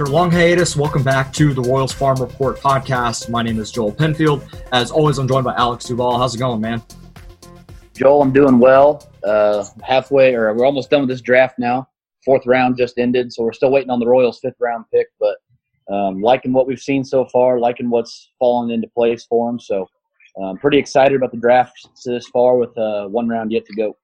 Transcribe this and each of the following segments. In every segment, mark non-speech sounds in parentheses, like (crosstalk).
After a long hiatus, welcome back to the Royals Farm Report podcast. My name is Joel Penfield. As always, I'm joined by Alex Duval. How's it going, man? Joel, I'm doing well. Uh, halfway, or we're almost done with this draft now. Fourth round just ended, so we're still waiting on the Royals' fifth round pick. But um, liking what we've seen so far, liking what's fallen into place for them. So I'm um, pretty excited about the draft this far with uh, one round yet to go.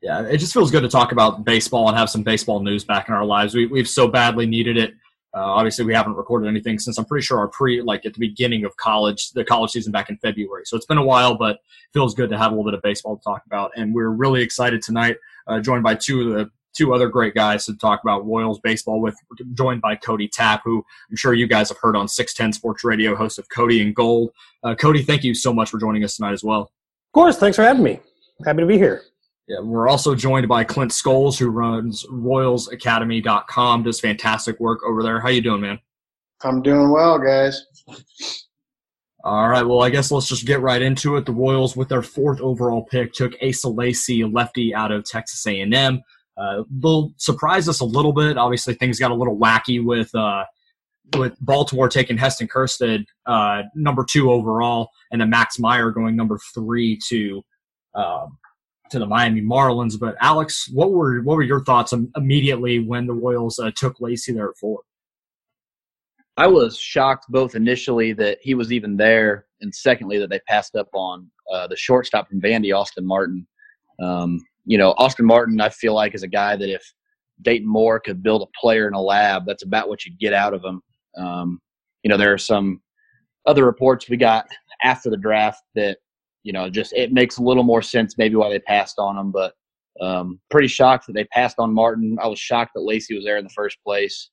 Yeah, it just feels good to talk about baseball and have some baseball news back in our lives. We, we've so badly needed it. Uh, obviously, we haven't recorded anything since I'm pretty sure our pre, like at the beginning of college, the college season back in February. So it's been a while, but feels good to have a little bit of baseball to talk about. And we're really excited tonight, uh, joined by two of the two other great guys to talk about Royals baseball with, joined by Cody Tapp, who I'm sure you guys have heard on 610 Sports Radio, host of Cody and Gold. Uh, Cody, thank you so much for joining us tonight as well. Of course, thanks for having me. Happy to be here. Yeah, we're also joined by Clint Scoles, who runs RoyalsAcademy.com, does fantastic work over there. How you doing, man? I'm doing well, guys. All right, well, I guess let's just get right into it. The Royals, with their fourth overall pick, took Asa Lacy, a lefty out of Texas A&M. Uh, they'll surprise us a little bit. Obviously, things got a little wacky with uh, with Baltimore taking Heston Kjerstad, uh, number two overall, and then Max Meyer going number three to uh, to the Miami Marlins. But Alex, what were what were your thoughts immediately when the Royals uh, took Lacy there at four? I was shocked both initially that he was even there, and secondly that they passed up on uh, the shortstop from Vandy, Austin Martin. Um, you know, Austin Martin, I feel like is a guy that if Dayton Moore could build a player in a lab, that's about what you'd get out of him. Um, you know, there are some other reports we got after the draft that you know, just it makes a little more sense maybe why they passed on him. But um, pretty shocked that they passed on Martin. I was shocked that Lacy was there in the first place,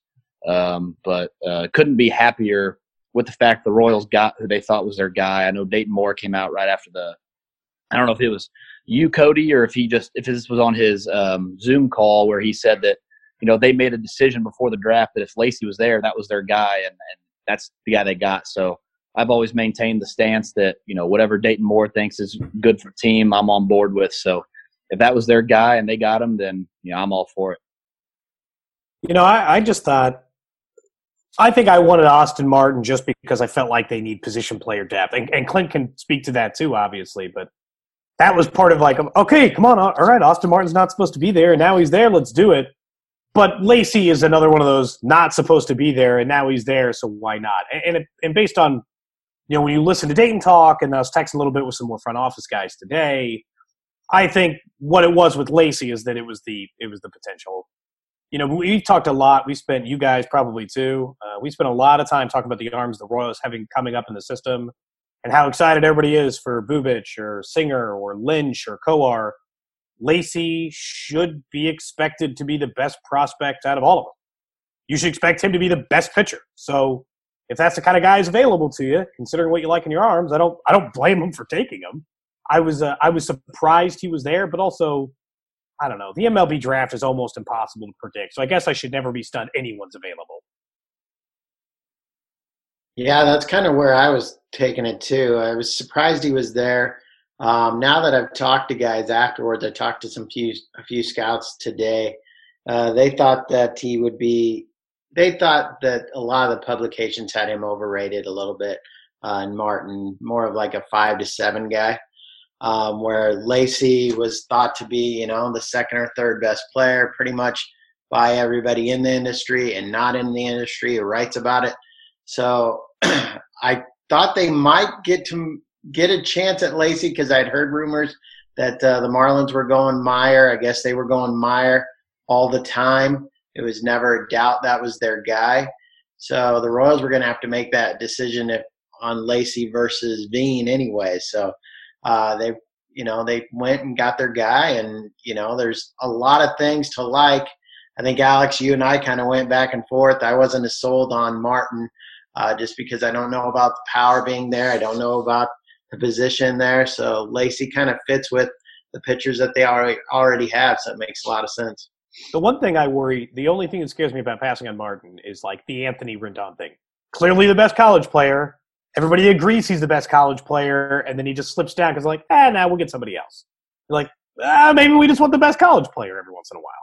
um, but uh, couldn't be happier with the fact the Royals got who they thought was their guy. I know Dayton Moore came out right after the. I don't know if it was you, Cody, or if he just if this was on his um, Zoom call where he said that you know they made a decision before the draft that if Lacy was there, that was their guy, and, and that's the guy they got. So I've always maintained the stance that you know whatever Dayton Moore thinks is good for team, I'm on board with. So if that was their guy and they got him, then you know I'm all for it. You know, I, I just thought I think I wanted Austin Martin just because I felt like they need position player depth, and, and Clint can speak to that too, obviously. But that was part of like, okay, come on, all right, Austin Martin's not supposed to be there, and now he's there. Let's do it. But Lacy is another one of those not supposed to be there, and now he's there, so why not? And and, and based on you know, when you listen to Dayton talk, and I was texting a little bit with some more front office guys today, I think what it was with Lacy is that it was the it was the potential. You know, we talked a lot. We spent you guys probably too. Uh, we spent a lot of time talking about the arms the Royals having coming up in the system, and how excited everybody is for Bubic or Singer or Lynch or Kowar. Lacy should be expected to be the best prospect out of all of them. You should expect him to be the best pitcher. So if that's the kind of guy who's available to you, considering what you like in your arms, I don't I don't blame him for taking him. I was uh, I was surprised he was there, but also I don't know. The MLB draft is almost impossible to predict, so I guess I should never be stunned anyone's available. Yeah, that's kind of where I was taking it too. I was surprised he was there. Um, now that I've talked to guys afterwards, I talked to some few a few scouts today. Uh, they thought that he would be they thought that a lot of the publications had him overrated a little bit, uh, and Martin more of like a five to seven guy, um, where Lacy was thought to be, you know, the second or third best player, pretty much by everybody in the industry and not in the industry who writes about it. So (clears throat) I thought they might get to get a chance at Lacy because I'd heard rumors that uh, the Marlins were going Meyer. I guess they were going Meyer all the time. It was never a doubt that was their guy. So the Royals were going to have to make that decision if on Lacy versus Veen anyway. So uh, they, you know, they went and got their guy, and you know, there's a lot of things to like. I think Alex, you and I kind of went back and forth. I wasn't as sold on Martin uh, just because I don't know about the power being there. I don't know about the position there. So Lacy kind of fits with the pitchers that they already already have, so it makes a lot of sense. The one thing I worry, the only thing that scares me about passing on Martin is like the Anthony Rendon thing. Clearly the best college player. Everybody agrees he's the best college player, and then he just slips down because like, ah, now we'll get somebody else. like, ah, maybe we just want the best college player every once in a while.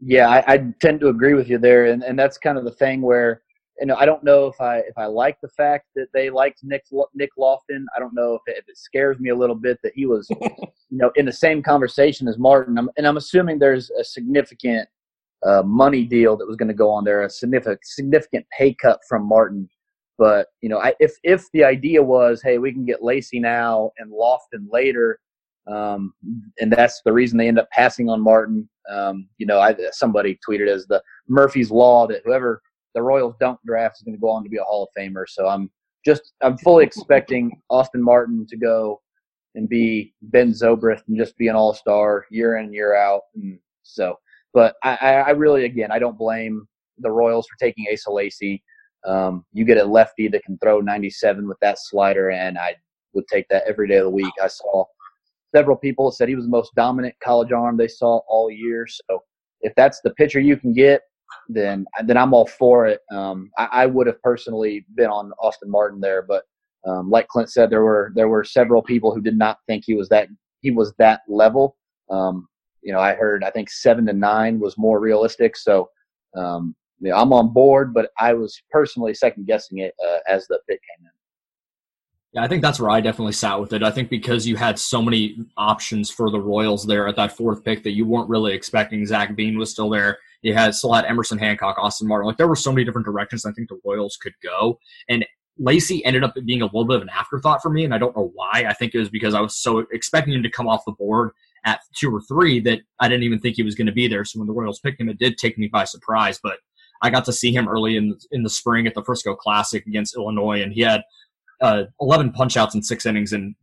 Yeah, I, I tend to agree with you there, and, and that's kind of the thing where you know I don't know if I if I like the fact that they liked Nick Nick Loftin. I don't know if it, if it scares me a little bit that he was (laughs) you know in the same conversation as Martin. I'm, and I'm assuming there's a significant uh, money deal that was going to go on there, a significant significant pay cut from Martin. But you know, I, if if the idea was, hey, we can get Lacy now and Loftin later, um, and that's the reason they end up passing on Martin. Um, you know, I, somebody tweeted as the Murphy's law that whoever the Royals don't draft is going to go on to be a Hall of Famer. So I'm just I'm fully expecting Austin Martin to go and be Ben Zobrist and just be an All Star year in year out. And so, but I, I really again I don't blame the Royals for taking Asa Lacy. Um, you get a lefty that can throw 97 with that slider, and I would take that every day of the week. I saw several people said he was the most dominant college arm they saw all year. So if that's the pitcher you can get, then then I'm all for it. Um, I, I, would have personally been on Austin Martin there, but um, like Clint said, there were there were several people who did not think he was that he was that level. Um, you know, I heard I think seven to nine was more realistic. So um, you know, I'm on board, but I was personally second guessing it uh, as the pick came in. Yeah, I think that's where I definitely sat with it. I think because you had so many options for the Royals there at that fourth pick that you weren't really expecting. Zach Veen was still there. You had still had Emerson Hancock, Austin Martin. Like there were so many different directions I think the Royals could go. And Lacy ended up being a little bit of an afterthought for me, and I don't know why. I think it was because I was so expecting him to come off the board at two or three that I didn't even think he was going to be there. So when the Royals picked him, it did take me by surprise. But I got to see him early in in the spring at the Frisco Classic against Illinois, and he had uh, 11 punchouts in six innings, and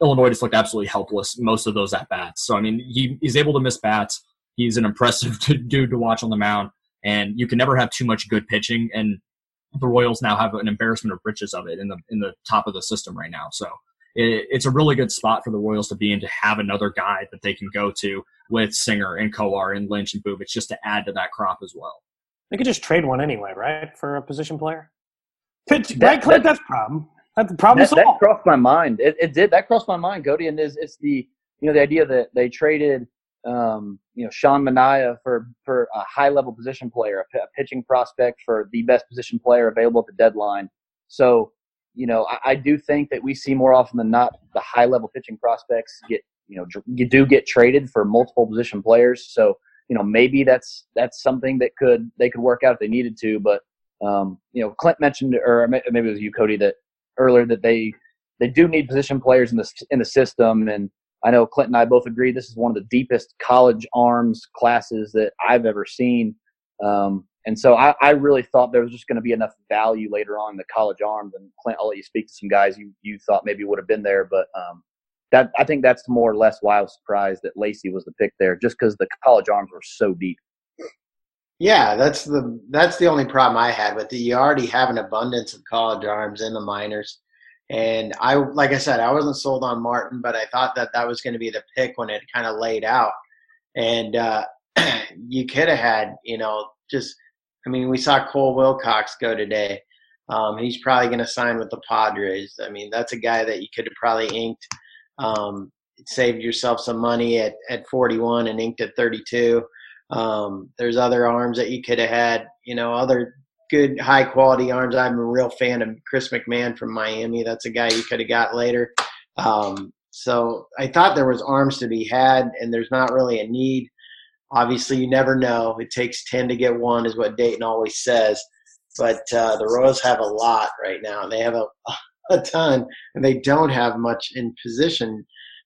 Illinois just looked absolutely helpless most of those at bats. So I mean, he, he's able to miss bats. He's an impressive (laughs) dude to watch on the mound, and you can never have too much good pitching. And the Royals now have an embarrassment of riches of it in the in the top of the system right now. So it, it's a really good spot for the Royals to be in to have another guy that they can go to with Singer and Kowar and Lynch and Bubic just to add to that crop as well. They could just trade one anyway, right, for a position player. Pitch, that, right, Clint? That, that's problem. That's the problem that, that, crossed my mind. It, it, did. That crossed my mind, Cody. And is it's the you know the idea that they traded um, you know Sean Manaea for for a high level position player, a, a, pitching prospect for the best position player available at the deadline. So you know I, I, do think that we see more often than not the high level pitching prospects get you know you do get traded for multiple position players. So you know maybe that's that's something that could they could work out if they needed to, but. Um, you know, Clint mentioned, or maybe it was you, Cody, that earlier that they they do need position players in the in the system, and I know Clint and I both agree this is one of the deepest college arms classes that I've ever seen. Um, and so I, I, really thought there was just going to be enough value later on in the college arms. And Clint, I'll let you speak to some guys you, you thought maybe would have been there, but um, that I think that's more or less why I was surprised that Lacy was the pick there, just because the college arms were so deep. Yeah, that's the that's the only problem I had with it. You already have an abundance of college arms in the minors. And I, like I said, I wasn't sold on Martin, but I thought that that was going to be the pick when it kind of laid out. And uh, (clears throat) you could have had, you know, just, I mean, we saw Cole Wilcox go today. Um, he's probably going to sign with the Padres. I mean, that's a guy that you could have probably inked, um, saved yourself some money at, at 41 and inked at 32. Um, there's other arms that you could have had, you know, other good high quality arms. I'm a real fan of Chris McMahon from Miami. That's a guy you could have got later. Um, so I thought there was arms to be had, and there's not really a need. Obviously, you never know. It takes ten to get one, is what Dayton always says. But uh, the Royals have a lot right now. They have a a ton, and they don't have much in position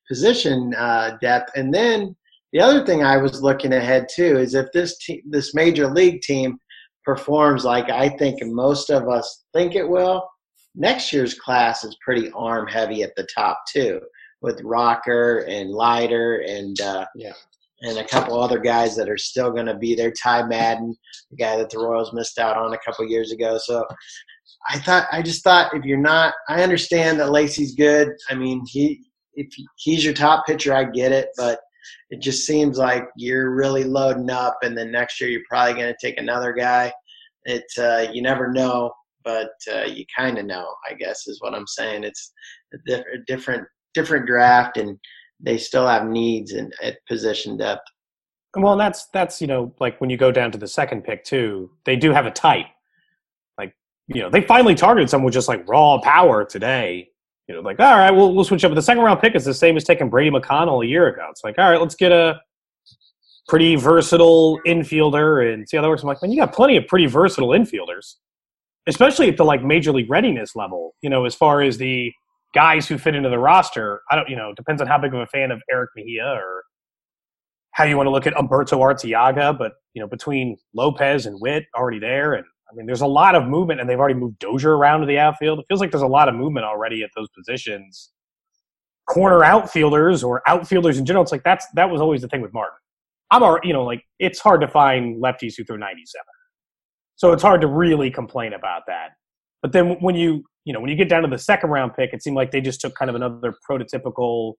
position uh, depth. And then the other thing I was looking ahead to is if this te- this major league team performs like I think most of us think it will, next year's class is pretty arm heavy at the top too, with Rocker and Leiter and uh, yeah. and a couple other guys that are still going to be there. Ty Madden, the guy that the Royals missed out on a couple years ago. So I thought I just thought if you're not, I understand that Lacy's good. I mean he if he's your top pitcher, I get it, but it just seems like you're really loading up, and then next year you're probably going to take another guy. It uh, you never know, but uh, you kind of know. I guess is what I'm saying. It's a, diff- different different draft, and they still have needs and at position depth. Well, that's that's you know like when you go down to the second pick too, they do have a type. Like you know they finally targeted someone with just like raw power today. You know, like all right, we'll we'll switch up. But the second round pick is the same as taking Brady McConnell a year ago. It's like all right, let's get a pretty versatile infielder and see how that works. I'm like, man, you got plenty of pretty versatile infielders, especially at the like major league readiness level. You know, as far as the guys who fit into the roster. I don't, you know, depends on how big of a fan of Eric Mejia or how you want to look at Humberto Arteaga. But you know, between Lopez and Witt already there, and I mean, there's a lot of movement, and they've already moved Dozier around to the outfield. It feels like there's a lot of movement already at those positions. Corner outfielders or outfielders in general. It's like that's that was always the thing with Martin. I'm already, you know, like it's hard to find lefties who throw 97. So it's hard to really complain about that. But then when you, you know, when you get down to the second round pick, it seemed like they just took kind of another prototypical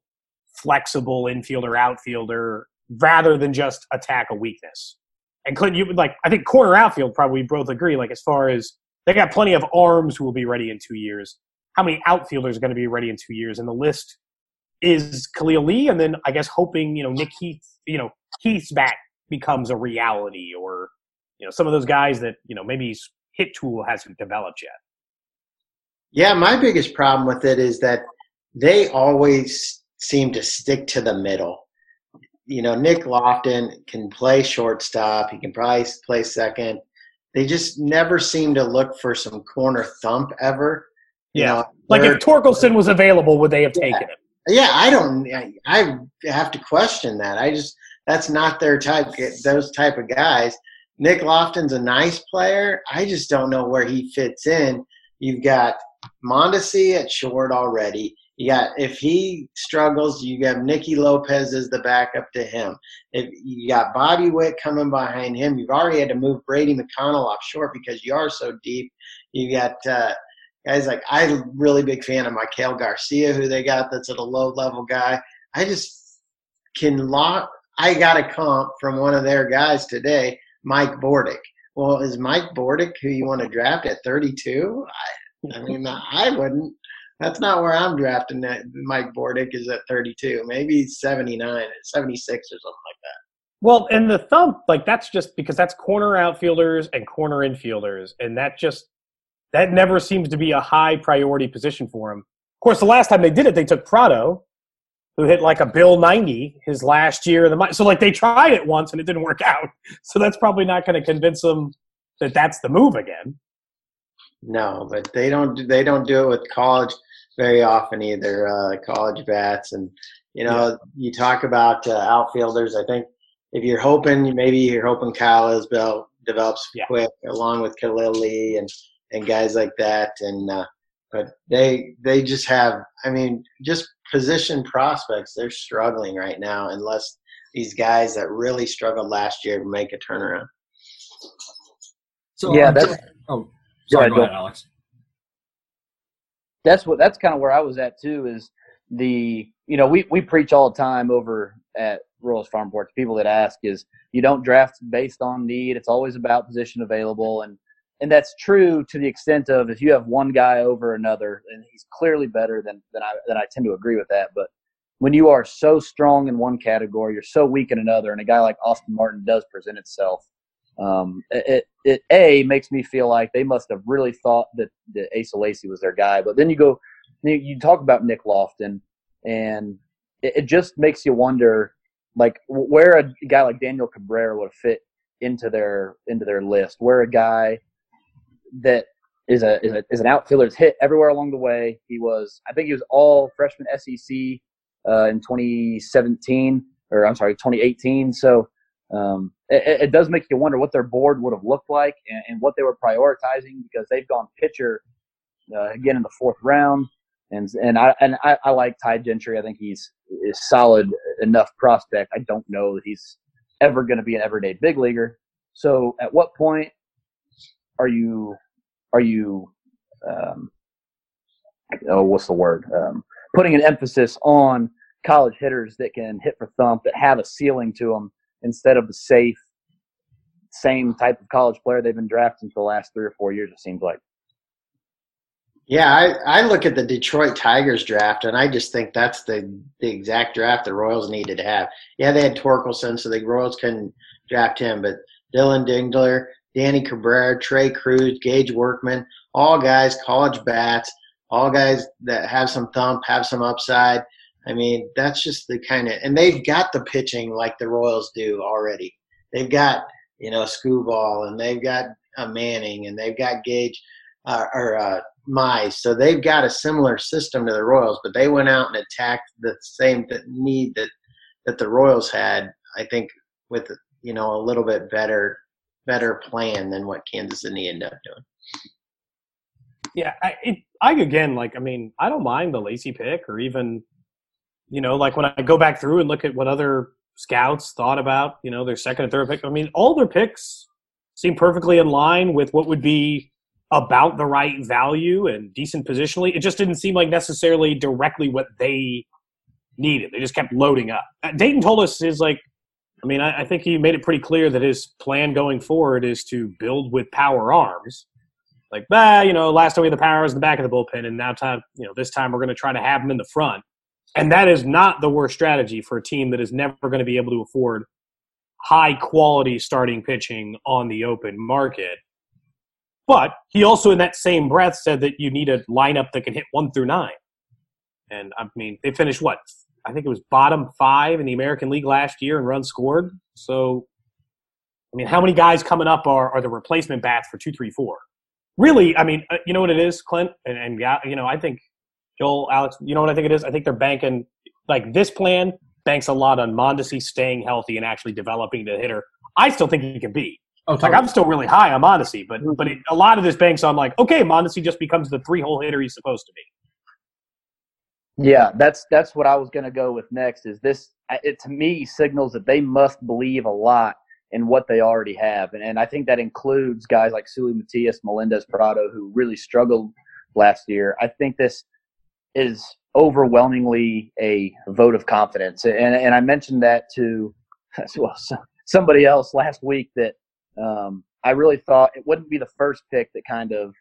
flexible infielder outfielder rather than just attack a weakness. And Clinton, you like, I think corner outfield probably both agree, like as far as they got plenty of arms who will be ready in two years. How many outfielders are going to be ready in two years? And the list is Khalil Lee, and then I guess hoping, you know, Nick Heath, you know, Heath's back becomes a reality, or you know, some of those guys that you know maybe his hit tool hasn't developed yet. Yeah, my biggest problem with it is that they always seem to stick to the middle. You know, Nick Loftin can play shortstop. He can probably play second. They just never seem to look for some corner thump ever. yeah, know, like if Torkelson was available, would they have taken him? Yeah, I don't. I have to question that. I just that's not their type. Those type of guys. Nick Loftin's a nice player. I just don't know where he fits in. You've got Mondesi at short already. You got if he struggles, you have Nicky Lopez as the backup to him. If you got Bobby Witt coming behind him, you've already had to move Brady McConnell off short because you are so deep. You got uh, guys like I'm a really big fan of Michael Garcia, who they got that's at a low level guy. I just can lock. I got a comp from one of their guys today, Mike Bordick. Well, is Mike Bordick who you want to draft at 32? I, I mean, I wouldn't. That's not where I'm drafting. That Mike Bordick is at 32, maybe 79, 76 or something like that. Well, and the thump, like that's just because that's corner outfielders and corner infielders, and that just that never seems to be a high priority position for him. Of course, the last time they did it, they took Pratto, who hit like a Bill 90 his last year. in The so like they tried it once and it didn't work out. (laughs) So that's probably not going to convince them that that's the move again. No, but they don't. They don't do it with college very often either. Uh, college bats, and you know, yeah. you talk about uh, outfielders. I think if you're hoping, maybe you're hoping Kyle Isbel develops yeah. quick, along with Khalil Lee and and guys like that. And uh, but they they just have. I mean, just position prospects. They're struggling right now unless these guys that really struggled last year make a turnaround. So yeah, that's. Oh, sorry. Go ahead, Alex. That's what. That's kind of where I was at too. Is the you know we we preach all the time over at Royals Farm Board people that ask is you don't draft based on need. It's always about position available and and that's true to the extent of if you have one guy over another and he's clearly better than than I than I tend to agree with that. But when you are so strong in one category, you're so weak in another, and a guy like Austin Martin does present itself. Um, it, it a makes me feel like they must have really thought that that Asa Lacy was their guy. But then you go, you talk about Nick Loftin, and it, it just makes you wonder, like where a guy like Daniel Cabrera would fit into their into their list, where a guy that is a, is, a, is an outfielder that's hit everywhere along the way. He was, I think he was all freshman SEC uh, in 2017, or I'm sorry, 2018. So um, it, it, does make you wonder what their board would have looked like and, and what they were prioritizing because they've gone pitcher uh, again in the fourth round. And and I and I, I like Ty Gentry. I think he's is solid enough prospect. I don't know that he's ever going to be an everyday big leaguer. So at what point are you are you um, oh what's the word um, putting an emphasis on college hitters that can hit for thump that have a ceiling to them instead of the safe same type of college player they've been drafting for the last three or four years it seems like Yeah, I, I look at the Detroit Tigers draft, and I just think that's the, the exact draft the Royals needed to have. Yeah, they had Torkelson, so the Royals couldn't draft him, but Dylan Dingler, Danny Cabrera, Trey Cruz, Gage Workman, all guys, college bats, all guys that have some thump, have some upside. I mean, that's just the kind of, and they've got the pitching like the Royals do already. They've got, you know, Skubal, and they've got a Manning, and they've got Gage, uh, or uh, Mize. So they've got a similar system to the Royals, but they went out and attacked the same need that that the Royals had. I think with you know a little bit better better plan than what Kansas City ended up doing. Yeah, I, it, I again like I mean I don't mind the Lacy pick or even you know like when I go back through and look at what other scouts thought about you know their second and third pick. I mean all their picks seem perfectly in line with what would be about the right value and decent positionally. It just didn't seem like necessarily directly what they needed. They just kept loading up. Uh, Dayton told us is like I mean, I, I, think he made it pretty clear that his plan going forward is to build with power arms. Like, bah, you know, last time we had the powers in the back of the bullpen, and now time, you know, this time we're going to try to have them in the front. And that is not the worst strategy for a team that is never going to be able to afford high quality starting pitching on the open market. But he also, in that same breath, said that you need a lineup that can hit one through nine. And I mean, they finished what I think it was bottom five in the American League last year in runs scored. So, I mean, how many guys coming up are, are the replacement bats for two, three, four? Really, I mean, uh, you know what it is, Clint, and, and you know, I think Joel, Alex, you know what I think it is? I think they're banking like this plan banks a lot on Mondesi staying healthy and actually developing the hitter. I still think he can be. Oh, totally. Like I'm still really high on Mondesi, but mm-hmm. but it, a lot of this banks on like, okay, Mondesi just becomes the three hole hitter he's supposed to be. Yeah, that's that's what I was going to go with next. Is this it to me signals that they must believe a lot in what they already have, and, and I think that includes guys like Seuly Matias, Melendez Pratto, who really struggled last year. I think this is overwhelmingly a vote of confidence, and and I mentioned that to (laughs) well somebody else last week that um, I really thought it wouldn't be the first pick that kind of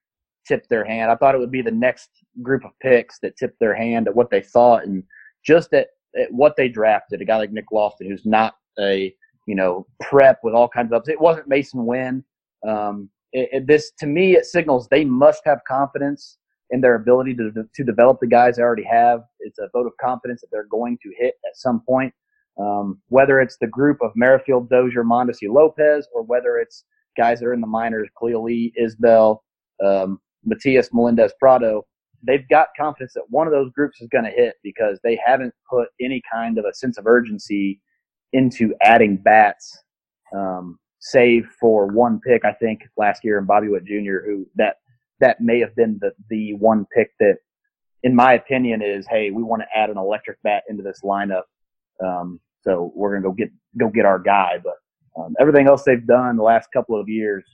tipped their hand. I thought it would be the next group of picks that tipped their hand at what they thought and just at, at what they drafted. A guy like Nick Loftin, who's not a you know prep with all kinds of ups. It wasn't Masyn Wynn. Um, it, it, this to me it signals they must have confidence in their ability to to develop the guys they already have. It's a vote of confidence that they're going to hit at some point. Um, whether it's the group of Merrifield, Dozier, Mondesi, Lopez, or whether it's guys that are in the minors, Khalil Lee, Isbel, um, Matias Melendez Pratto, they've got confidence that one of those groups is going to hit because they haven't put any kind of a sense of urgency into adding bats, um, save for one pick, I think, last year in Bobby Witt Jr., who that that may have been the, the one pick that, in my opinion, is hey, we want to add an electric bat into this lineup. Um, so we're going to go get go get our guy. But um, everything else they've done the last couple of years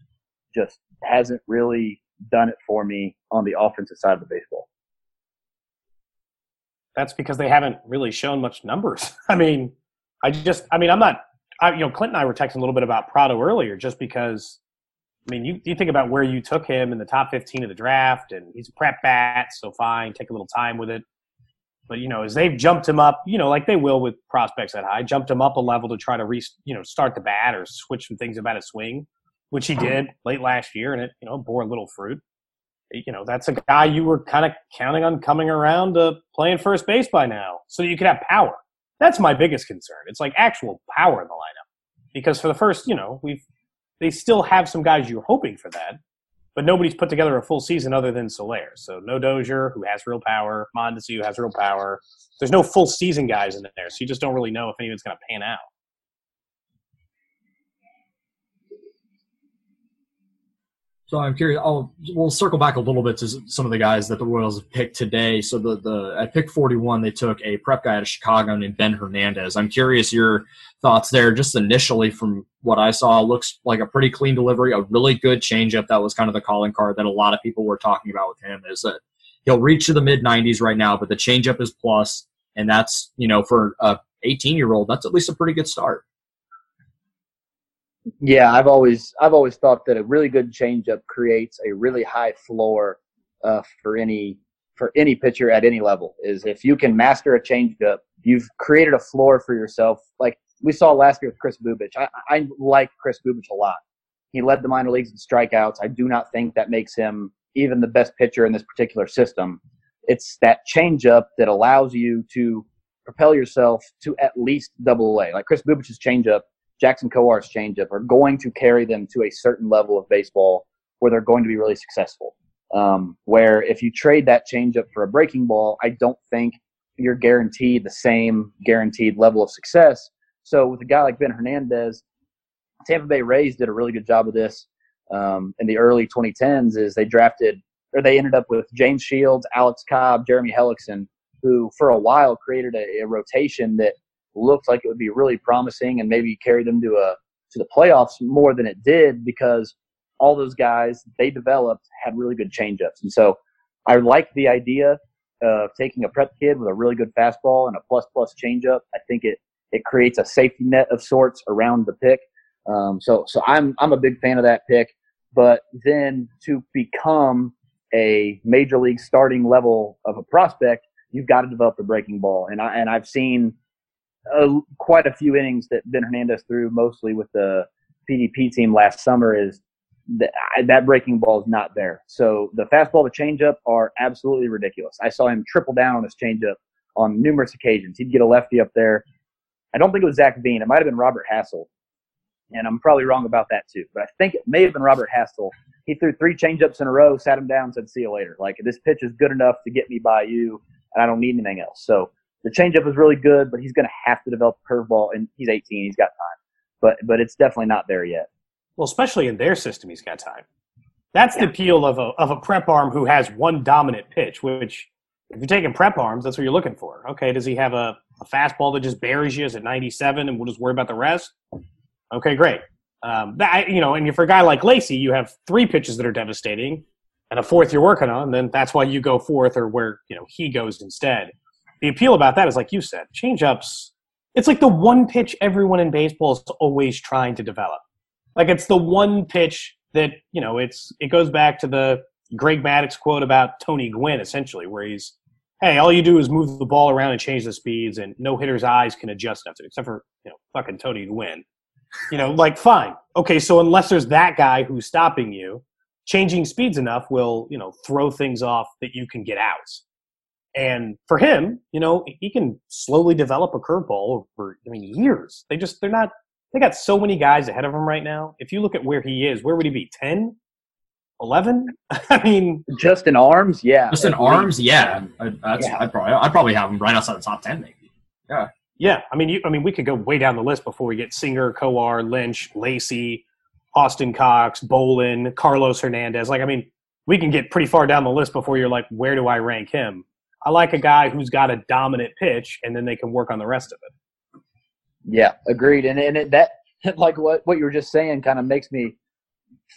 just hasn't really done it for me on the offensive side of the baseball. That's because they haven't really shown much numbers. (laughs) I mean, I just, I mean, I'm not, I, you know, Clint and I were texting a little bit about Pratto earlier, just because. I mean, you, you think about where you took him in the top 15 of the draft, and he's a prep bat, so fine, take a little time with it. But you know, as they've jumped him up, you know, like they will with prospects that high, jumped him up a level to try to re, you know, start the bat or switch some things about his swing which he did late last year, and it you know bore little fruit. You know, that's a guy you were kind of counting on coming around to playing first base by now, so you could have power. That's my biggest concern. It's like actual power in the lineup, because for the first, you know, we've they still have some guys you're hoping for that, but nobody's put together a full season other than Soler. So no Dozier, who has real power, Mondesi, who has real power. There's no full season guys in there, so you just don't really know if anyone's going to pan out. So I'm curious. I'll we'll circle back a little bit to some of the guys that the Royals have picked today. So the the at pick 41, they took a prep guy out of Chicago named Ben Hernandez. I'm curious your thoughts there. Just initially, from what I saw, looks like a pretty clean delivery, a really good changeup. That was kind of the calling card that a lot of people were talking about with him. Is that he'll reach to the mid 90s right now, but the changeup is plus, and that's you know for a 18 year old, that's at least a pretty good start. Yeah, I've always I've always thought that a really good changeup creates a really high floor uh, for any for any pitcher at any level. Is if you can master a changeup, you've created a floor for yourself. Like we saw last year with Chris Bubic. I, I like Chris Bubic a lot. He led the minor leagues in strikeouts. I do not think that makes him even the best pitcher in this particular system. It's that changeup that allows you to propel yourself to at least double A. Like Chris Bubic's changeup, Jackson Kowar's changeup are going to carry them to a certain level of baseball where they're going to be really successful. Um, where if you trade that changeup for a breaking ball, I don't think you're guaranteed the same guaranteed level of success. So with a guy like Ben Hernandez, Tampa Bay Rays did a really good job of this um, in the early 2010s. Is they drafted or they ended up with James Shields, Alex Cobb, Jeremy Hellickson, who for a while created a, a rotation that looked like it would be really promising and maybe carry them to a to the playoffs more than it did because all those guys they developed had really good changeups. And so I like the idea of taking a prep kid with a really good fastball and a plus plus changeup. I think it it creates a safety net of sorts around the pick. Um, so so I'm I'm a big fan of that pick. But then to become a major league starting level of a prospect, you've got to develop the breaking ball. And I and I've seen uh, quite a few innings that Ben Hernandez threw, mostly with the PDP team last summer. Is that that breaking ball is not there. So the fastball, the changeup are absolutely ridiculous. I saw him triple down on his changeup on numerous occasions. He'd get a lefty up there. I don't think it was Zach Veen. It might have been Robert Hassell. And I'm probably wrong about that too. But I think it may have been Robert Hassell. He threw three changeups in a row, sat him down, said, see you later. Like, this pitch is good enough to get me by you, and I don't need anything else. So the changeup is really good, but he's going to have to develop a curveball, and he's 18. He's got time. But, but it's definitely not there yet. Well, especially in their system, he's got time. That's yeah. the appeal of a, of a prep arm who has one dominant pitch, which if you're taking prep arms, that's what you're looking for. Okay, does he have a, a fastball that just buries you as at 97 and we'll just worry about the rest? Okay, great. Um, that, you know, and for a guy like Lacy, you have three pitches that are devastating and a fourth you're working on, then that's why you go fourth or where, you know, he goes instead. The appeal about that is, like you said, change ups. It's like the one pitch everyone in baseball is always trying to develop. Like it's the one pitch that, you know, it's, it goes back to the Greg Maddux quote about Tony Gwynn, essentially, where he's, hey, all you do is move the ball around and change the speeds, and no hitter's eyes can adjust it, except for, you know, fucking Tony Gwynn. You know, like, fine. Okay, so unless there's that guy who's stopping you, changing speeds enough will, you know, throw things off that you can get out. And for him, you know, he can slowly develop a curveball over, I mean, years. They just, they're not, they got so many guys ahead of him right now. If you look at where he is, where would he be? 10? 11? (laughs) I mean, just in arms, yeah. Just in arms, yeah. I, that's, yeah. I'd, probably, I'd probably have him right outside the top 10, maybe. Yeah. Yeah, I mean, you, I mean, we could go way down the list before we get Singer, Kowar, Lynch, Lacy, Austin Cox, Bowlan, Carlos Hernandez. Like, I mean, we can get pretty far down the list before you're like, where do I rank him? I like a guy who's got a dominant pitch, and then they can work on the rest of it. Yeah, agreed. And and it, that (laughs) like what what you were just saying kind of makes me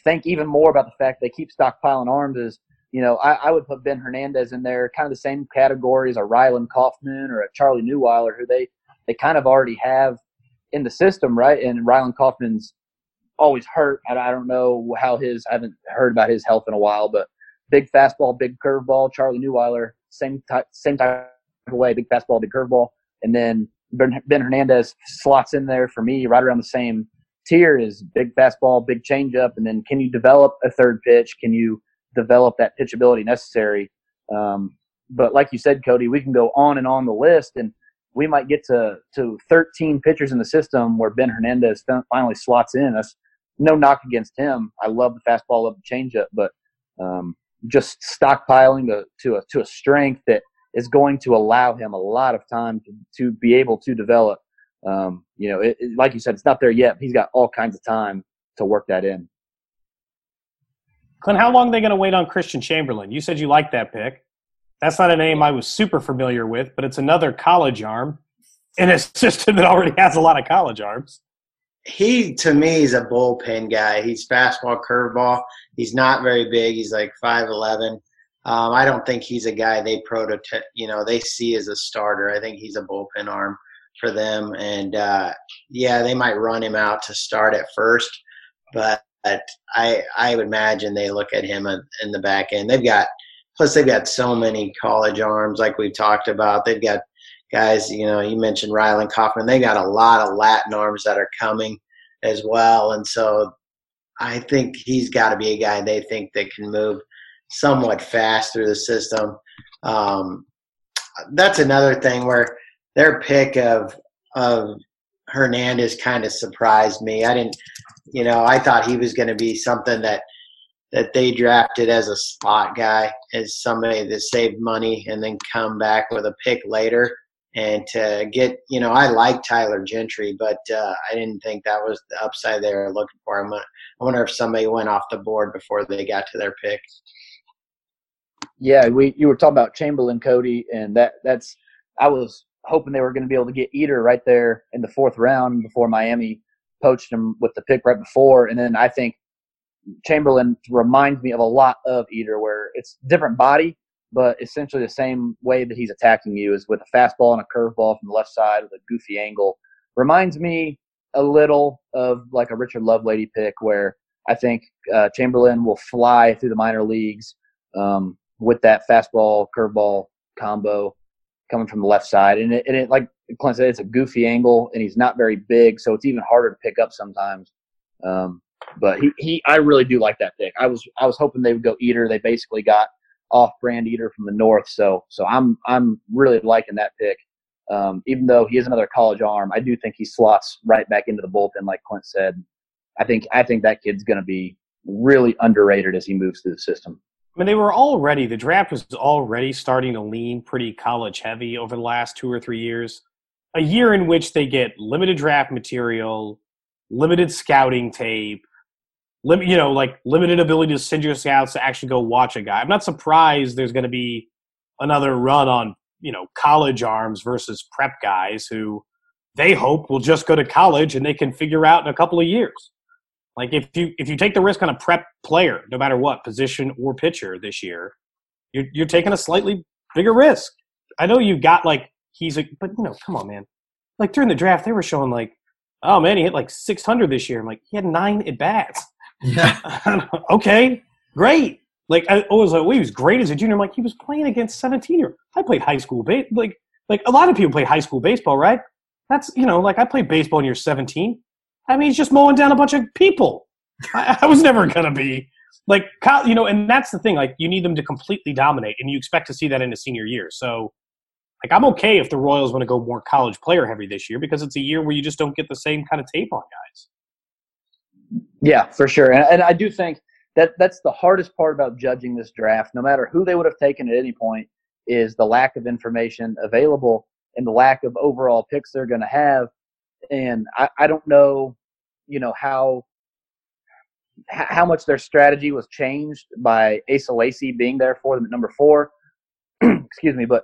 think even more about the fact they keep stockpiling arms. Is you know I, I would put Ben Hernandez in there, kind of the same category as a Rylan Kaufman or a Charlie Neuweiler, who they they kind of already have in the system, right? And Rylan Kaufman's always hurt. I, I don't know how his. I haven't heard about his health in a while, but big fastball, big curveball. Charlie Neuweiler, same type, same type of way, big fastball, big curveball, and then Ben, ben Hernandez slots in there for me right around the same tier is big fastball, big changeup, and then can you develop a third pitch? Can you develop that pitchability necessary? Um, but like you said, Cody, we can go on and on the list, and we might get to to 13 pitchers in the system where Ben Hernandez finally slots in. That's no knock against him. I love the fastball, love the changeup, but um, just stockpiling to, to a to a strength that is going to allow him a lot of time to, to be able to develop. Um, you know, it, it, like you said, it's not there yet. he's got all kinds of time to work that in. Clint, how long are they going to wait on Christian Chamberlain? You said you liked that pick. That's not a name I was super familiar with, but it's another college arm in a system that already has a lot of college arms. He, to me, is a bullpen guy. He's fastball, curveball. He's not very big. He's like 5'11. Um, I don't think he's a guy they prototype, you know, they see as a starter. I think he's a bullpen arm for them. And uh, yeah, they might run him out to start at first, but I I would imagine they look at him in the back end. They've got Plus, they've got so many college arms, like we've talked about. They've got guys, you know, you mentioned Rylan Kaufman. They got a lot of Latin arms that are coming as well. And so I think he's got to be a guy they think that can move somewhat fast through the system. Um, that's another thing where their pick of of Hernandez kind of surprised me. I didn't, you know, I thought he was going to be something that that they drafted as a slot guy, as somebody that saved money and then come back with a pick later. And to get, you know, I like Tyler Gentry, but uh, I didn't think that was the upside they were looking for. I wonder if somebody went off the board before they got to their pick. Yeah, we you were talking about Chamberlain, Cody, and that that's I was hoping they were going to be able to get Eder right there in the fourth round before Miami poached him with the pick right before, and then I think Chamberlain reminds me of a lot of Eder, where it's different body, but essentially the same way that he's attacking you is with a fastball and a curveball from the left side with a goofy angle. Reminds me a little of like a Richard Lovelady pick, where I think uh, Chamberlain will fly through the minor leagues um, with that fastball curveball combo coming from the left side, and it, and it like Clint said, it's a goofy angle, and he's not very big, so it's even harder to pick up sometimes. Um, but he, he I really do like that pick. I was I was hoping they would go Eder. They basically got off brand Eder from the north. So so I'm I'm really liking that pick. Um, even though he is another college arm, I do think he slots right back into the bullpen, like Clint said. I think I think that kid's going to be really underrated as he moves through the system. I mean, they were already the draft was already starting to lean pretty college heavy over the last two or three years. A year in which they get limited draft material, limited scouting tape, lim- you know, like limited ability to send your scouts to actually go watch a guy. I'm not surprised there's going to be another run on, you know, college arms versus prep guys who they hope will just go to college and they can figure out in a couple of years. Like if you if you take the risk on a prep player, no matter what position or pitcher this year, you're you're taking a slightly bigger risk. I know you got like he's a, but you know, come on, man. Like during the draft, they were showing like, oh man, he hit like 600 this year. I'm like, he had nine at bats. Yeah. (laughs) okay, great. Like I was like, well, he was great as a junior. I'm like, he was playing against 17 year. I played high school base. Like like a lot of people play high school baseball, right? That's you know, like I played baseball when you're 17. I mean, he's just mowing down a bunch of people. I, I was never gonna be like you know, and that's the thing. Like you need them to completely dominate, and you expect to see that in a senior year. So like I'm okay if the Royals want to go more college player heavy this year because it's a year where you just don't get the same kind of tape on guys. Yeah, for sure. And, and I do think that that's the hardest part about judging this draft, no matter who they would have taken at any point, is the lack of information available and the lack of overall picks they're going to have. And I, I don't know, you know, how how much their strategy was changed by Asa Lacy being there for them at number four. (clears throat) Excuse me, but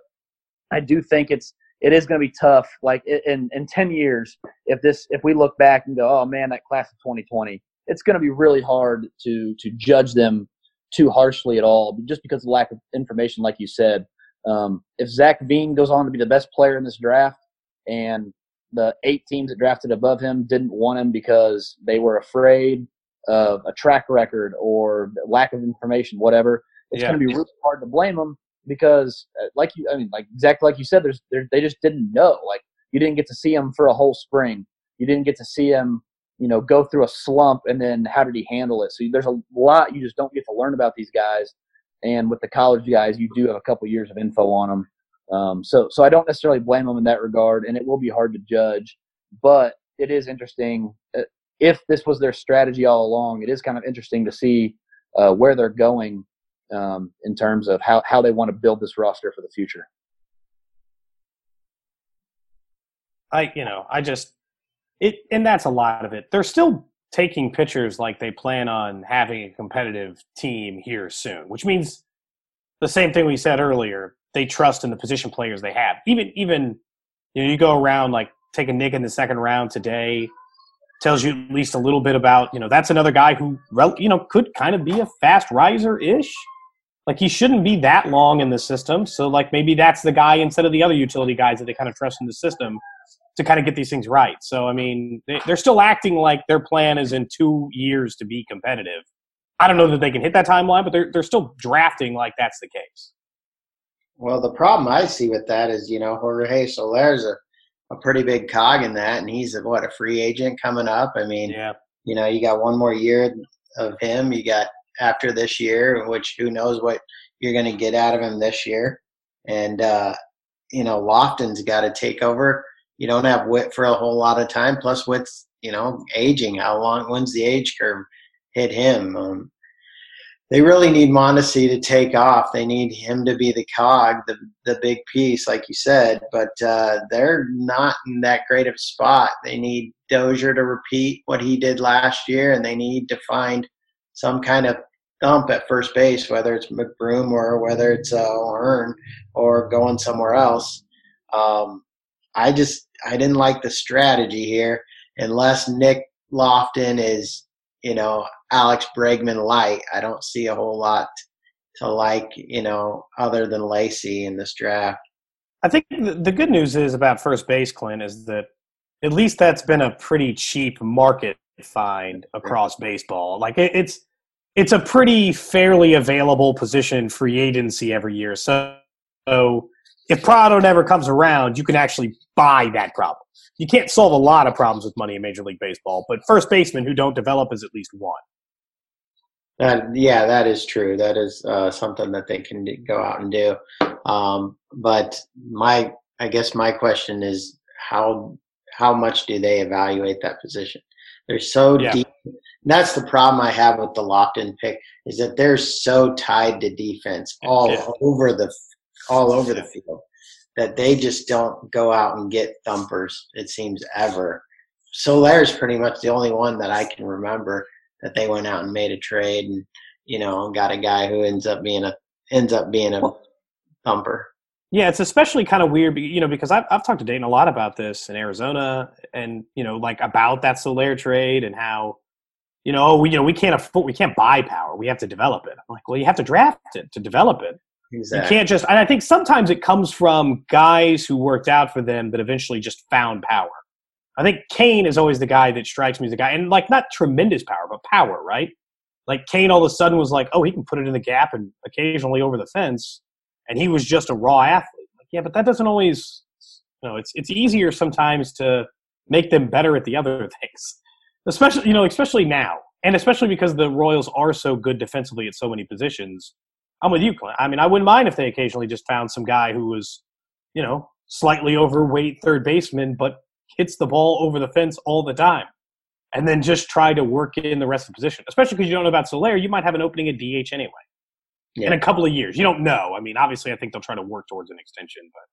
I do think it's it is going to be tough. Like in in ten years, if this if we look back and go, oh man, that class of 2020, it's going to be really hard to to judge them too harshly at all, just because of lack of information, like you said. Um, if Zach Veen goes on to be the best player in this draft, and the eight teams that drafted above him didn't want him because they were afraid of a track record or lack of information, whatever, it's yeah. going to be really hard to blame them because, uh, like you, I mean, like exactly like you said, there's they just didn't know. Like you didn't get to see him for a whole spring. You didn't get to see him you know, go through a slump and then how did he handle it? So there's a lot you just don't get to learn about these guys. And with the college guys, you do have a couple years of info on them. Um, so, so I don't necessarily blame them in that regard, and it will be hard to judge. But it is interesting uh, if this was their strategy all along. It is kind of interesting to see uh, where they're going um, in terms of how how they want to build this roster for the future. I, you know, I just it, and that's a lot of it. They're still taking pitchers like they plan on having a competitive team here soon, which means the same thing we said earlier. They trust in the position players they have. Even even you know you go around like take a nick in the second round today tells you at least a little bit about you know that's another guy who you know could kind of be a fast riser ish. Like he shouldn't be that long in the system, so like maybe that's the guy instead of the other utility guys that they kind of trust in the system to kind of get these things right. So I mean, they, are still acting like their plan is in two years to be competitive, I don't know that they can hit that timeline, but they're they're still drafting like that's the case. Well, the problem I see with that is, you know, Jorge Soler's a, a pretty big cog in that, and he's a, what a free agent coming up. I mean, Yeah. you know, you got one more year of him. You got after this year, which who knows what you're going to get out of him this year. And uh, you know, Loftin's got to take over. You don't have Witt for a whole lot of time. Plus, Witt's you know aging. How long? When's the age curve hit him? Um, they really need Mondesi to take off. They need him to be the cog, the the big piece, like you said. But uh, they're not in that great of a spot. They need Dozier to repeat what he did last year, and they need to find some kind of thump at first base, whether it's McBroom or whether it's uh, O'Hearn or going somewhere else. Um, I just I didn't like the strategy here, unless Nick Loftin is you know Alex Bregman light. I don't see a whole lot to like you know other than Lacy in this draft. I think the good news is about first base, Clint, is that at least that's been a pretty cheap market find across baseball. Like it's it's a pretty fairly available position free agency every year. So, so if Pratto never comes around, you can actually buy that problem. You can't solve a lot of problems with money in Major League Baseball, but first basemen who don't develop is at least one. That yeah, that is true. That is uh, something that they can go out and do. Um, but my, I guess my question is how how much do they evaluate that position? They're so Yeah. deep. That's the problem I have with the Loftin pick is that they're so tied to defense all Yeah. over the all over the field that they just don't go out and get thumpers. It seems ever. Soler's pretty much the only one that I can remember that they went out and made a trade and you know got a guy who ends up being a ends up being a thumper. Yeah, it's especially kind of weird, you know, because I've, I've talked to Dayton a lot about this in Arizona, and you know, like about that Soler trade and how, you know, oh, we you know we can't afford, we can't buy power, we have to develop it. I'm like, well, you have to draft it to develop it. You can't just. And I think sometimes it comes from guys who worked out for them that eventually just found power. I think Cain is always the guy that strikes me as the guy, and like not tremendous power, but power, right? Like Cain all of a sudden was like, oh, he can put it in the gap and occasionally over the fence, and he was just a raw athlete. Like, yeah, but that doesn't always. You know, it's it's easier sometimes to make them better at the other (laughs) things, especially you know, especially now, and especially because the Royals are so good defensively at so many positions. I'm with you, Clint. I mean, I wouldn't mind if they occasionally just found some guy who was, you know, slightly overweight third baseman, but hits the ball over the fence all the time. And then just try to work in the rest of the position, especially because you don't know about Soler. You might have an opening at DH anyway in a couple of years. You don't know. I mean, obviously, I think they'll try to work towards an extension, but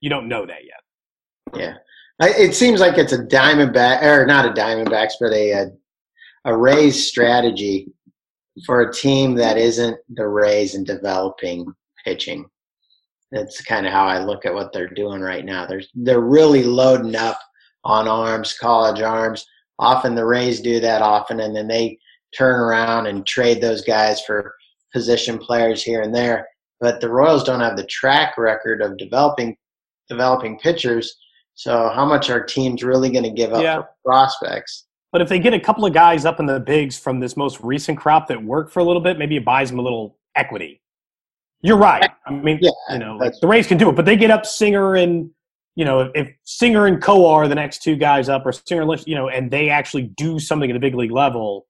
you don't know that yet. Yeah, it seems like it's a Diamondback or not a Diamondbacks, but a a, a Rays strategy for a team that isn't the Rays and developing pitching. That's kind of how I look at what they're doing right now. They're they're really loading up on arms, college arms. Often the Rays do that often, and then they turn around and trade those guys for position players here and there. But the Royals don't have the track record of developing developing pitchers. So how much are teams really going to give up Yeah. for prospects? But if they get a couple of guys up in the bigs from this most recent crop that work for a little bit, maybe it buys them a little equity. You're right. I mean, Yeah, you know, the Rays can do it, but they get up Singer and you know, if, Singer and Coe are the next two guys up, or Singer, and Lynch, you know, and they actually do something at a big league level,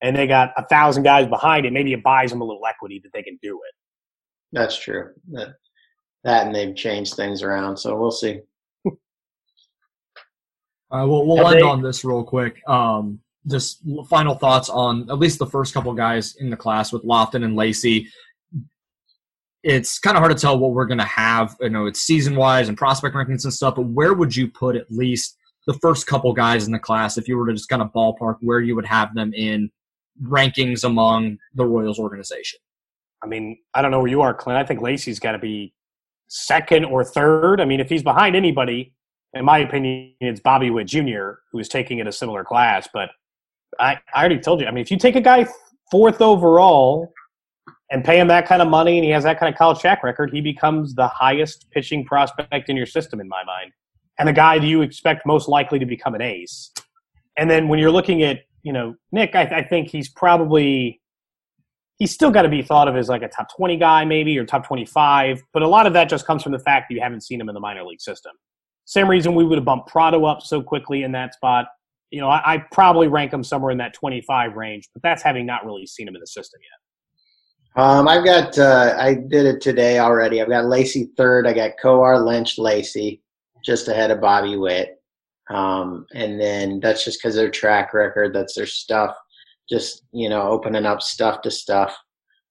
and they got a thousand guys behind it, maybe it buys them a little equity that they can do it. That's true. That, that and they've changed things around. So we'll see. Uh, we'll we'll Have end they- on this real quick. Um, just final thoughts on at least the first couple guys in the class with Loftin and Lacy. It's kind of hard to tell what we're going to have. You know, it's season wise and prospect rankings and stuff. But where would you put at least the first couple guys in the class if you were to just kind of ballpark where you would have them in rankings among the Royals organization? I mean, I don't know where you are, Clint. I think Lacy's got to be second or third. I mean, if he's behind anybody, in my opinion, it's Bobby Witt Jr., who is taking it a similar class. But I, I already told you. I mean, if you take a guy fourth overall and pay him that kind of money and he has that kind of college track record, he becomes the highest pitching prospect in your system, in my mind, and the guy that you expect most likely to become an ace. And then when you're looking at, you know, Nick, I, I think he's probably he's still got to be thought of as like a top 20 guy, maybe, or top 25. But a lot of that just comes from the fact that you haven't seen him in the minor league system. Same reason we would have bumped Pratto up so quickly in that spot. You know, I, I probably rank him somewhere in that 25 range, but that's having not really seen him in the system yet. Um, I've got, uh, I did it today already. I've got Lacy third. I got Kowar Lynch, Lacy, just ahead of Bobby Witt. Um, and then that's just because their track record, that's their stuff just you know opening up stuff to stuff.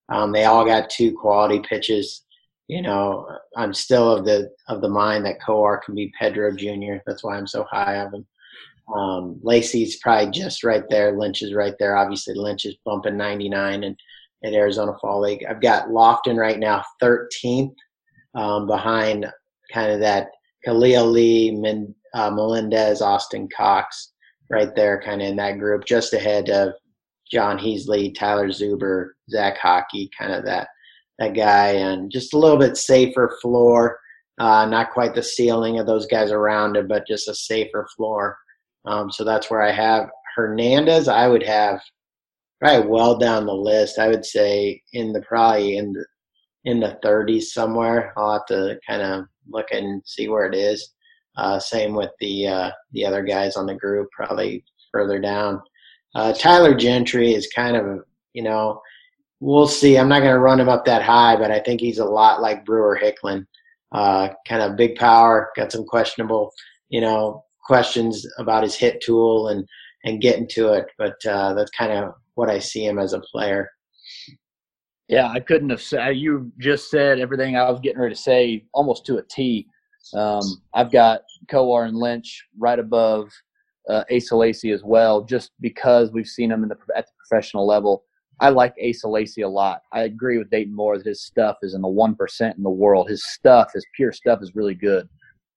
Um, they all got two quality pitches. You know, I'm still of the of the mind that Kowar can be Pedro Jr. That's why I'm so high of him. Um, Lacy's probably just right there. Lynch is right there. Obviously, Lynch is bumping 99 and at Arizona Fall League. I've got Loftin right now 13th um, behind kind of that Khalil Lee, uh, Melendez, Austin Cox right there, kind of in that group, just ahead of Jon Heasley, Tyler Zuber, Zach Haake, kind of that that guy, and just a little bit safer floor. Uh, not quite the ceiling of those guys around him, but just a safer floor. Um, so that's where I have Hernandez. I would have probably well down the list. I would say in the probably in the in the 30s somewhere. I'll have to kind of look and see where it is. Uh, same with the uh, the other guys on the group, probably further down. Uh, Tyler Gentry is kind of, you know, we'll see. I'm not going to run him up that high, but I think he's a lot like Brewer Hicklen. Uh, kind of big power, got some questionable, you know, questions about his hit tool and and getting to it. But uh, that's kind of what I see him as a player. Yeah, I couldn't have said. You just said everything I was getting ready to say, almost to a T. Um, I've got Kowar and Lynch right above uh, Asa Lacy as well, just because we've seen him in the at the professional level. I like Asa Lacy a lot. I agree with Dayton Moore that his stuff is in the one percent in the world. His stuff, his pure stuff, is really good.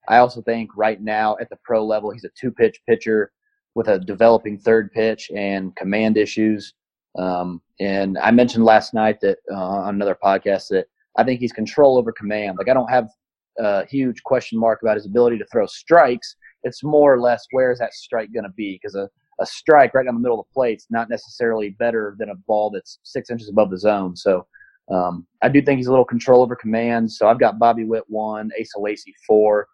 I also think right now at the pro level, he's a two pitch pitcher with a developing third pitch and command issues. Um, and I mentioned last night that uh, on another podcast that I think he's control over command. Like I don't have a huge question mark about his ability to throw strikes it's more or less where is that strike going to be? Because a, a strike right down the middle of the plate is not necessarily better than a ball that's six inches above the zone. So um, I do think he's a little control over command. So I've got Bobby Witt one, Asa Lacy four,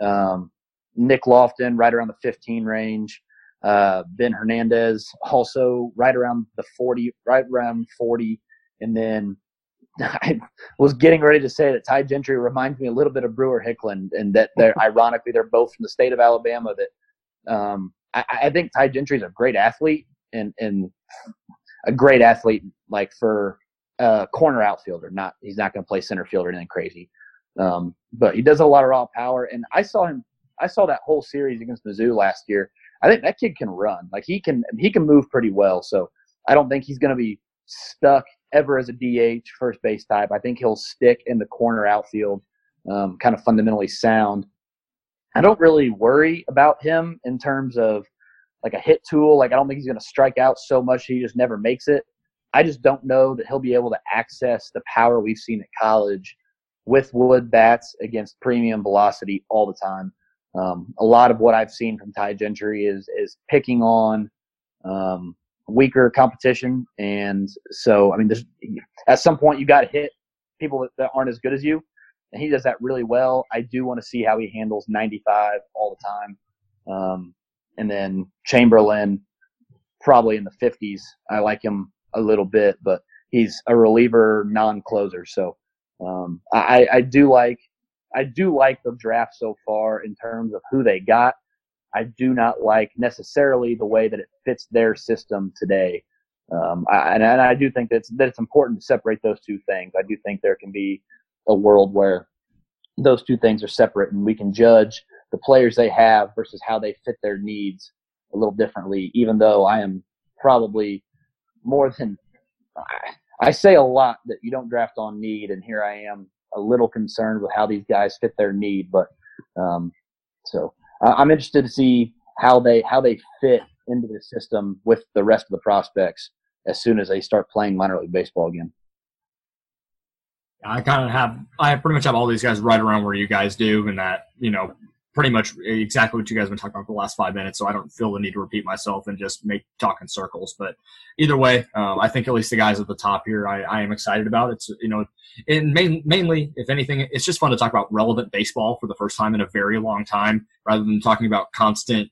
um, Nick Loftin right around the 15 range. Uh, ben Hernandez also right around the 40, right around 40, and then (laughs) I was getting ready to say that Ty Gentry reminds me a little bit of Brewer Hicklen, and that they're (laughs) ironically they're both from the state of Alabama. That um, I, I think Ty Gentry is a great athlete and and a great athlete like for a corner outfielder. Not he's not going to play center field or anything crazy, um, but he does a lot of raw power. And I saw him. I saw that whole series against Mizzou last year. I think that kid can run. Like he can he can move pretty well. So I don't think he's going to be stuck ever as a DH first base type. I think he'll stick in the corner outfield, um, kind of fundamentally sound. I don't really worry about him in terms of like a hit tool. Like I don't think he's going to strike out so much he just never makes it. I just don't know that he'll be able to access the power we've seen at college with wood bats against premium velocity all the time. Um, a lot of what I've seen from Ty Gentry is is picking on um, weaker competition. And so, I mean, at some point you got to hit people that, that, aren't as good as you. And he does that really well. I do want to see how he handles 95 all the time. Um, and then Chamberlain, probably in the 50s. I like him a little bit, but he's a reliever, non-closer. So um, I, I do like I do like the draft so far in terms of who they got. I do not like necessarily the way that it fits their system today. Um, I, and, I do think that it's, that it's important to separate those two things. I do think there can be a world where those two things are separate and we can judge the players they have versus how they fit their needs a little differently, even though I am probably more than I, say a lot that you don't draft on need, and here I am a little concerned with how these guys fit their need. But um, so I'm interested to see how they how they fit into the system with the rest of the prospects as soon as they start playing minor league baseball again. I kind of have I pretty much have all these guys right around where you guys do, and that you know pretty much exactly what you guys have been talking about for the last five minutes. So I don't feel the need to repeat myself and just make talk in circles. But either way, um, I think at least the guys at the top here, I, I am excited about. It's you know, and main, mainly, if anything, it's just fun to talk about relevant baseball for the first time in a very long time, rather than talking about constant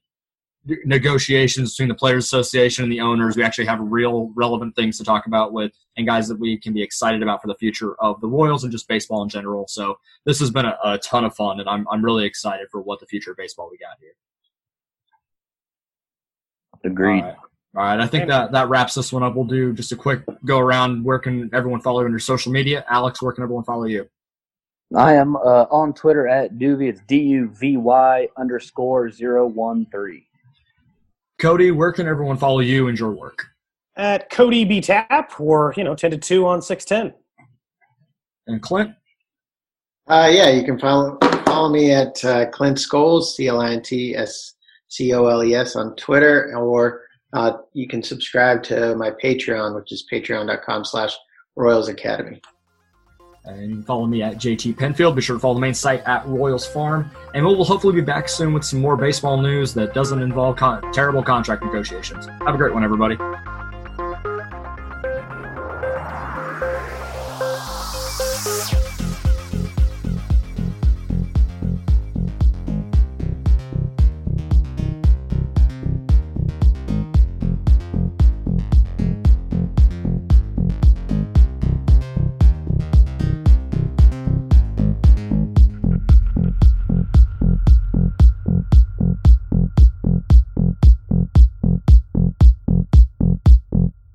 negotiations between the players association and the owners. We actually have real relevant things to talk about with and guys that we can be excited about for the future of the royals and just baseball in general. So this has been a, a ton of fun and I'm, I'm really excited for what the future of baseball we got here. Agreed. All right. all right. I think that that wraps this one up. We'll do just a quick go around. Where can everyone follow you on your social media? Alex where can everyone follow you? I am uh, on Twitter at Duvy. It's D U V Y underscore zero one three. Cody, where can everyone follow you and your work? At Cody B Tap or, you know, 10 to 2 on 610. And Clint? Uh, yeah, you can follow follow me at uh, Clint Scoles, C L I N T S C O L E S on Twitter, or uh, you can subscribe to my Patreon, which is patreon.com slash Royals Academy. And you can follow me at JT Penfield. Be sure to follow the main site at Royals Farm. And we'll hopefully be back soon with some more baseball news that doesn't involve con- terrible contract negotiations. Have a great one, everybody.